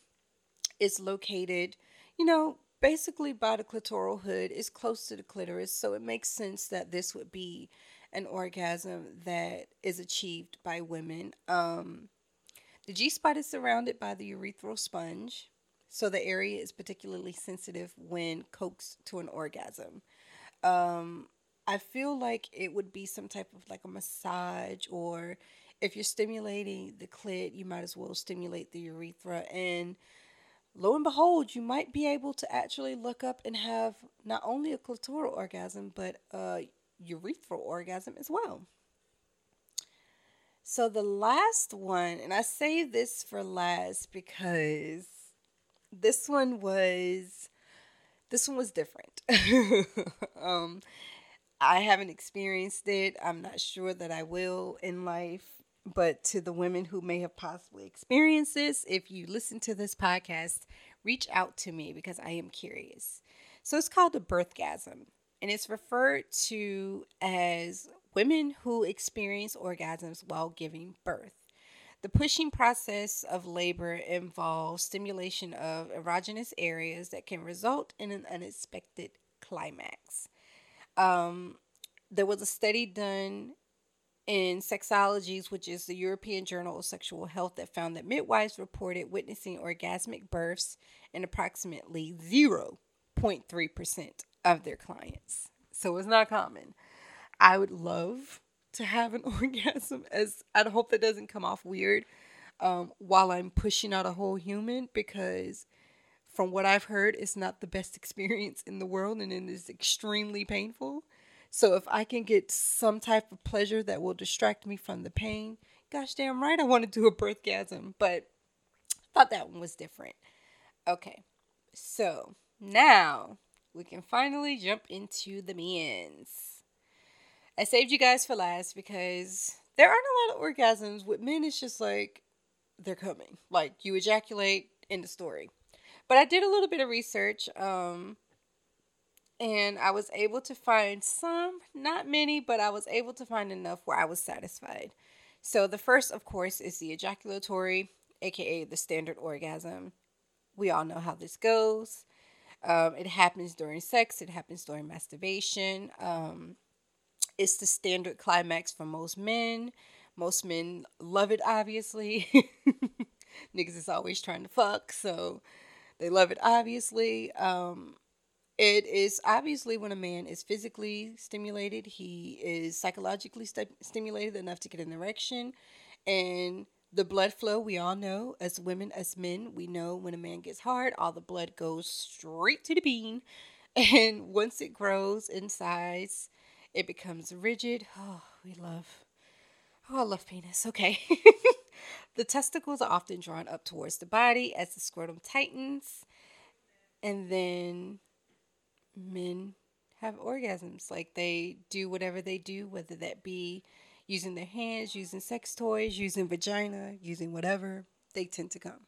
A: is located, you know, basically by the clitoral hood is close to the clitoris, so it makes sense that this would be an orgasm that is achieved by women. Um, the G spot is surrounded by the urethral sponge, so the area is particularly sensitive when coaxed to an orgasm. Um, I feel like it would be some type of like a massage, or if you're stimulating the clit, you might as well stimulate the urethra. And lo and behold, you might be able to actually look up and have not only a clitoral orgasm, but a urethral orgasm as well. So the last one, and I say this for last because this one was this one was different. [LAUGHS] um, I haven't experienced it. I'm not sure that I will in life. But to the women who may have possibly experienced this, if you listen to this podcast, reach out to me because I am curious. So it's called a birthgasm, and it's referred to as women who experience orgasms while giving birth. The pushing process of labor involves stimulation of erogenous areas that can result in an unexpected climax. Um, there was a study done in Sexologies, which is the European Journal of Sexual Health, that found that midwives reported witnessing orgasmic births in approximately 0.3% of their clients. So it's not common. I would love to have an [LAUGHS] orgasm, as I hope that doesn't come off weird um, while I'm pushing out a whole human, because from what I've heard, it's not the best [LAUGHS] experience in the world and it is extremely painful. So if I can get some type of pleasure that will distract me from the pain, gosh damn right I want to do a birthgasm, but I thought that one was different. Okay. So now we can finally jump into the men's. I saved you guys for last because there aren't a lot of orgasms. With men, it's just like they're coming. Like you ejaculate in the story. But I did a little bit of research. Um, and I was able to find some, not many, but I was able to find enough where I was satisfied. So the first, of course, is the ejaculatory, aka the standard orgasm. We all know how this goes. Um, it happens during sex. It happens during masturbation. Um, it's the standard climax for most men. Most men love it, obviously. [LAUGHS] Niggas is always trying to fuck, so they love it, obviously. Um, it is obviously when a man is physically stimulated, he is psychologically st- stimulated enough to get an erection. And the blood flow, we all know, as women, as men, we know when a man gets hard, all the blood goes straight to the bean. [LAUGHS] And once it grows in size, it becomes rigid. Oh, we love, oh, I love penis. Okay. [LAUGHS] the testicles are often drawn up towards the body as the scrotum tightens. And then men have orgasms. Like they do whatever they do, whether that be using their hands, using sex toys, using vagina, using whatever, they tend to come.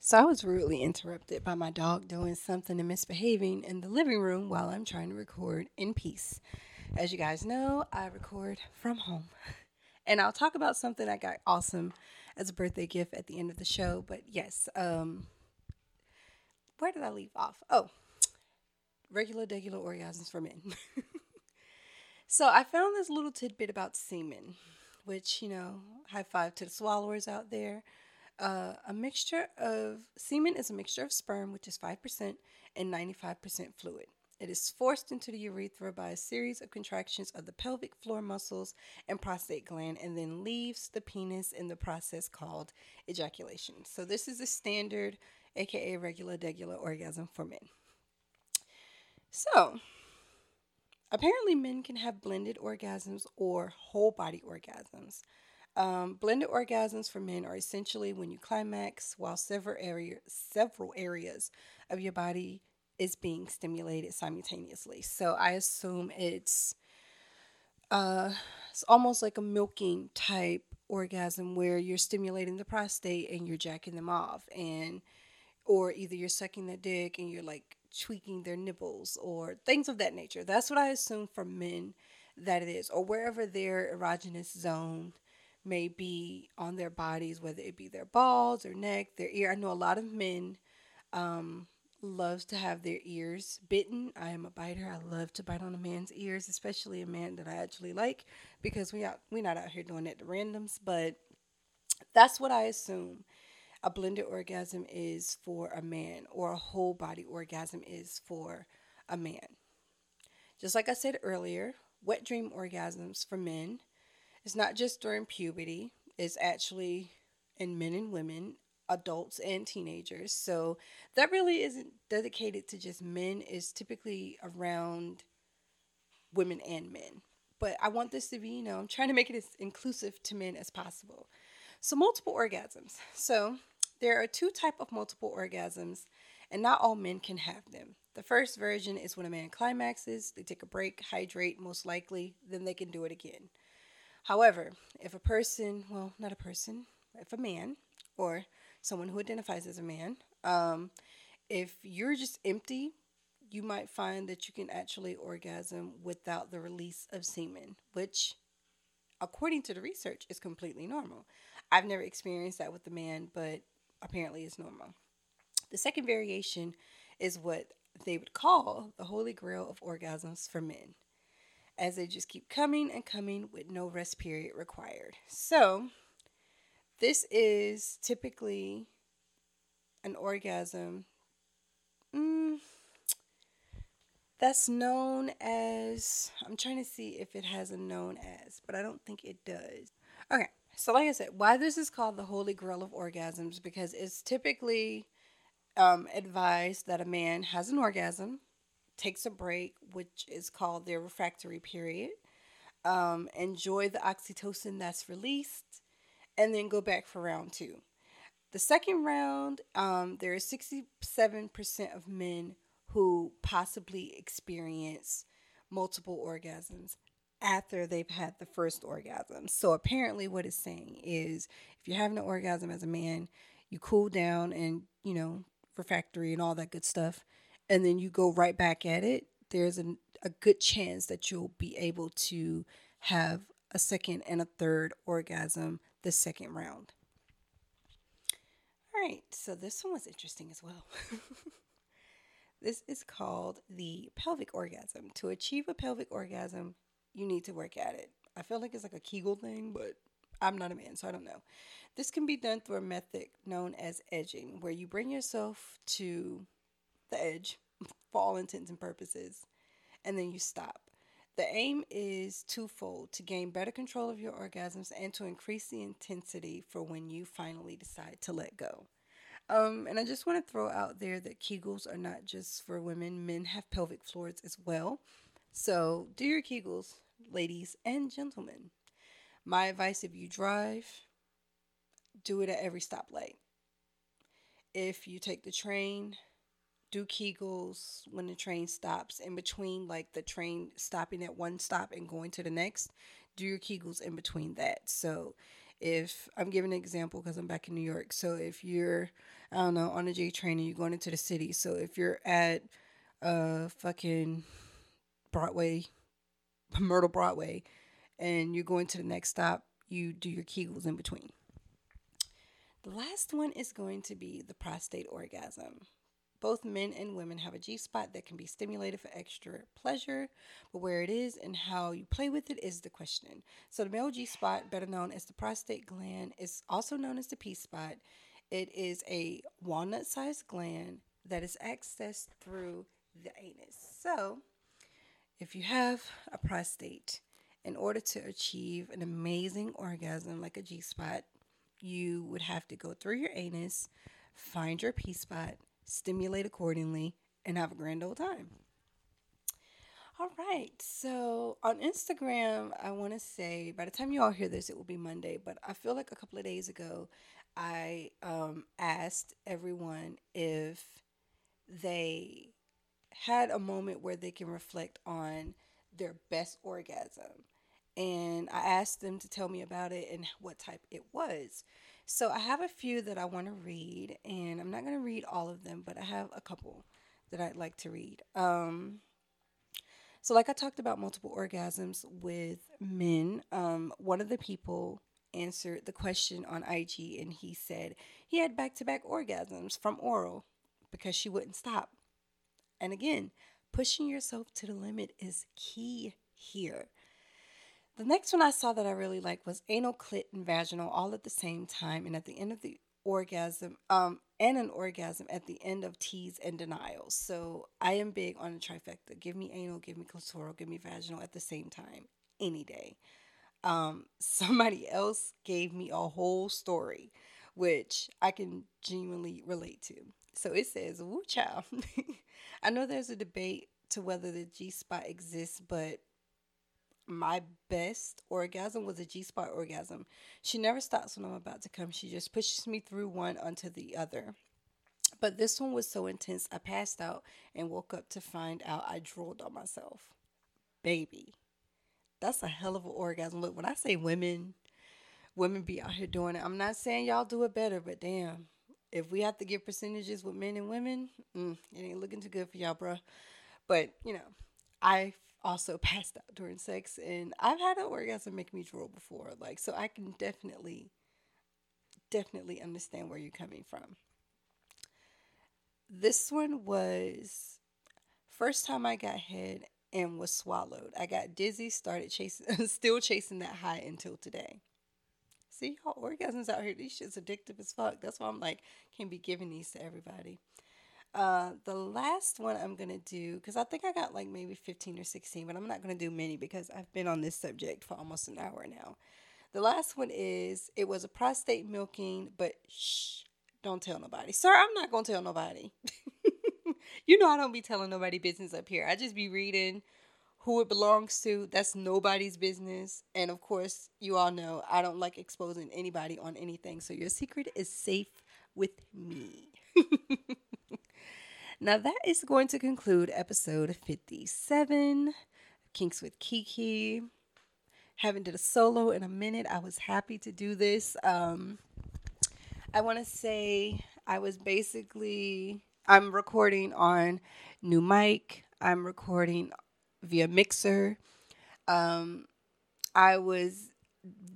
A: So I was rudely interrupted by my dog doing something and misbehaving in the living room while I'm trying to record in peace. As you guys know, I record from home. [LAUGHS] And I'll talk about something I got awesome as a birthday gift at the end of the show. But yes, um, where did I leave off? Oh, regular, regular orgasms for men. [LAUGHS] so I found this little tidbit about semen, which, you know, high five to the swallowers out there. Uh, a mixture of semen is a mixture of sperm, which is 5%, and 95% fluid. It is forced into the urethra by a series of contractions of the pelvic floor muscles and prostate gland and then leaves the penis in the process called ejaculation. So, this is a standard, aka regular, regular orgasm for men. So, apparently, men can have blended orgasms or whole body orgasms. Um, blended orgasms for men are essentially when you climax while several area, several areas of your body is being stimulated simultaneously. So I assume it's uh, it's almost like a milking type orgasm where you're stimulating the prostate and you're jacking them off, and or either you're sucking the dick and you're like tweaking their nipples or things of that nature. That's what I assume for men that it is, or wherever their erogenous zone may be on their bodies, whether it be their balls or neck, their ear. I know a lot of men, um, loves to have their ears bitten. I am a biter. I love to bite on a man's ears, especially a man that I actually like, because we out we're not out here doing it to randoms. But that's what I assume a blended orgasm is for a man, or a whole body orgasm is for a man. Just like I said earlier, wet dream orgasms for men is not just during puberty, it's actually in men and women adults and teenagers. So that really isn't dedicated to just men, it's typically around women and men. But I want this to be, you know, I'm trying to make it as inclusive to men as possible. So multiple orgasms. So there are two type of multiple orgasms and not all men can have them. The first version is when a man climaxes, they take a break, hydrate most likely, then they can do it again. However, if a person, well, not a person, if a man or someone who identifies as a man, um, if you're just empty, you might find that you can actually orgasm without the release of semen, which, according to the research, is completely normal. I've never experienced that with a man, but apparently it's normal. The second variation is what they would call the holy grail of orgasms for men, as they just keep coming and coming with no rest period required. So, this is typically an orgasm mm, that's known as, I'm trying to see if it has a known as, but I don't think it does. Okay, so like I said, why this is called the Holy Grail of Orgasms, because it's typically um, advised that a man has an orgasm, takes a break, which is called their refractory period, um, enjoy the oxytocin that's released, and then go back for round two. The second round, um, there is 67% of men who possibly experience multiple orgasms after they've had the first orgasm. So apparently, what it's saying is if you're having an orgasm as a man, you cool down and, you know, refractory and all that good stuff, and then you go right back at it. There's an, a good chance that you'll be able to have a second and a third orgasm the second round. All right, so this one was interesting as well. [LAUGHS] this is called the pelvic orgasm. To achieve a pelvic orgasm, you need to work at it. I feel like it's like a Kegel thing, but I'm not a man, so I don't know. This can be done through a method known as edging, where you bring yourself to the edge [LAUGHS] for all intents and purposes, and then you stop. The aim is twofold to gain better control of your orgasms and to increase the intensity for when you finally decide to let go. Um, and I just want to throw out there that Kegels are not just for women, men have pelvic floors as well. So do your Kegels, ladies and gentlemen. My advice if you drive, do it at every stoplight. If you take the train, do Kegels when the train stops in between, like the train stopping at one stop and going to the next. Do your Kegels in between that. So, if I'm giving an example because I'm back in New York, so if you're, I don't know, on a J train and you're going into the city, so if you're at uh fucking Broadway, Myrtle Broadway, and you're going to the next stop, you do your Kegels in between. The last one is going to be the prostate orgasm. Both men and women have a G spot that can be stimulated for extra pleasure, but where it is and how you play with it is the question. So, the male G spot, better known as the prostate gland, is also known as the P spot. It is a walnut sized gland that is accessed through the anus. So, if you have a prostate, in order to achieve an amazing orgasm like a G spot, you would have to go through your anus, find your P spot, stimulate accordingly, and have a grand old time. All right, so on Instagram, I want to say by the time you all hear this, it will be Monday, but I feel like a couple of days ago, I um, asked everyone if they had a moment where they can reflect on their best orgasm. And I asked them to tell me about it and what type it was. So I have a few that I want to read, and I'm not going to read all of them, but I have a couple that I'd like to read. Um, so, like I talked about multiple orgasms with men, um, one of the people answered the question on IG and he said he had back to back orgasms from oral. because she wouldn't stop. And again, pushing yourself to the limit is key here. The next one I saw that I really liked was anal, clit, and vaginal all at the same time, and at the end of the orgasm, um, and an orgasm at the end of tease and denials. So I am big on the trifecta. Give me anal, give me clitoral, give me vaginal at the same time, any day. Um, [LAUGHS] somebody else gave me a whole story, which I can genuinely relate to. So it says, "Woo child." [LAUGHS] I know there's a debate to whether the G spot exists, but my best orgasm was a G spot orgasm. She never stops when I'm about to come. She just pushes me through one onto the other. But this one was so intense, I passed out and woke up to find out I drooled on myself. Baby, that's a hell of an orgasm. Look, when I say women, women be out here doing it. I'm not saying y'all do it better, but damn, if we have to give percentages with men and women, mm, it ain't looking too good for y'all, bro. But you know, I also [LAUGHS] passed out during sex, and I've had an orgasm make me drool before. Like, so I can definitely, definitely understand where you're coming from. This one was first time I got head and was swallowed. I got dizzy, started chasing, [LAUGHS] still chasing that high until today. See how orgasms out here, these shit's addictive as fuck. That's why I'm like, can't be giving these to everybody. Uh, the last one I'm gonna do because I think I got like maybe 15 or 16, but I'm not gonna do many because I've been on this subject for almost an hour now. The last one is it was a prostate milking, but shh, don't tell nobody, sir. I'm not gonna tell nobody. [LAUGHS] you know I don't be telling nobody business up here. I just be reading who it belongs to. That's nobody's business. And of course, you all know I don't like exposing anybody on anything. So your secret is safe with me. [LAUGHS] Now, that is going to conclude episode 57 Kinks with Kiki. Haven't did a solo in a minute. I was happy to do this. Um, I want to say I was basically I'm recording on new mic. I'm recording via mixer. Um, I was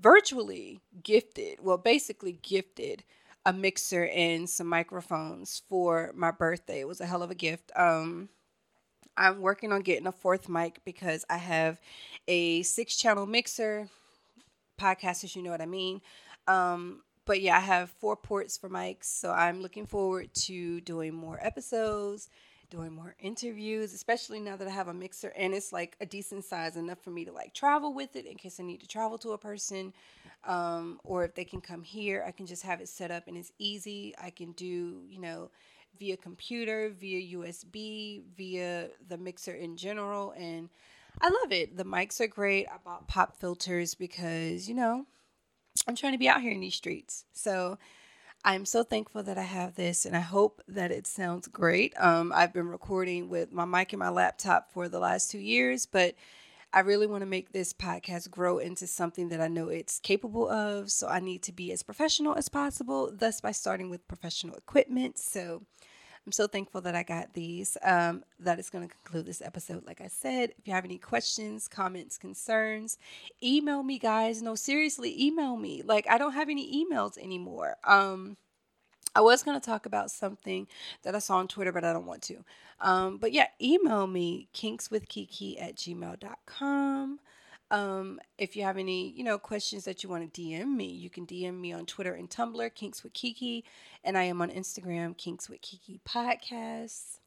A: virtually gifted, well, basically gifted a mixer and some microphones for my birthday. It was a hell of a gift. Um, I'm working on getting a fourth mic because I have a six channel mixer. Podcasters, you know what I mean. Um, but yeah, I have four ports for mics, so I'm looking forward to doing more episodes, doing more interviews, especially now that I have a mixer and it's like a decent size enough for me to like travel with it in case I need to travel to a person um, or if they can come here, I can just have it set up and it's easy. I can do, you know, via computer, via USB, via the mixer in general. And I love it. The mics are great. I bought pop filters because, you know, I'm trying to be out here in these streets. So I'm so thankful that I have this and I hope that it sounds great. Um, I've been recording with my mic and my laptop for the last two years, but I really want to make this podcast grow into something that I know it's capable of. So I need to be as professional as possible, thus, by starting with professional equipment. So I'm so thankful that I got these. Um, that is going to conclude this episode. Like I said, if you have any questions, comments, concerns, email me, guys. No, seriously, email me. Like, I don't have any emails anymore. Um, I was going to talk about something that I saw on Twitter, but I don't want to. Um, but yeah, email me kinkswithkiki at gmail.com. Um, if you have any, you know, questions that you want to DM me, you can DM me on Twitter and Tumblr, Kinks with Kiki, and I am on Instagram, Kinks with Kiki Podcasts.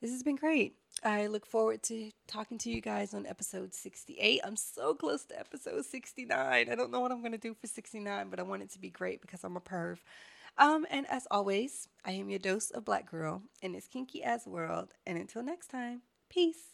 A: This has been great. I look forward to talking to you guys on episode 68. I'm so close to episode 69. I don't know what I'm going to do for 69, but I want it to be great because I'm a perv. Um, and as always, I am your dose of black girl, and it's kinky as world. And until next time, peace.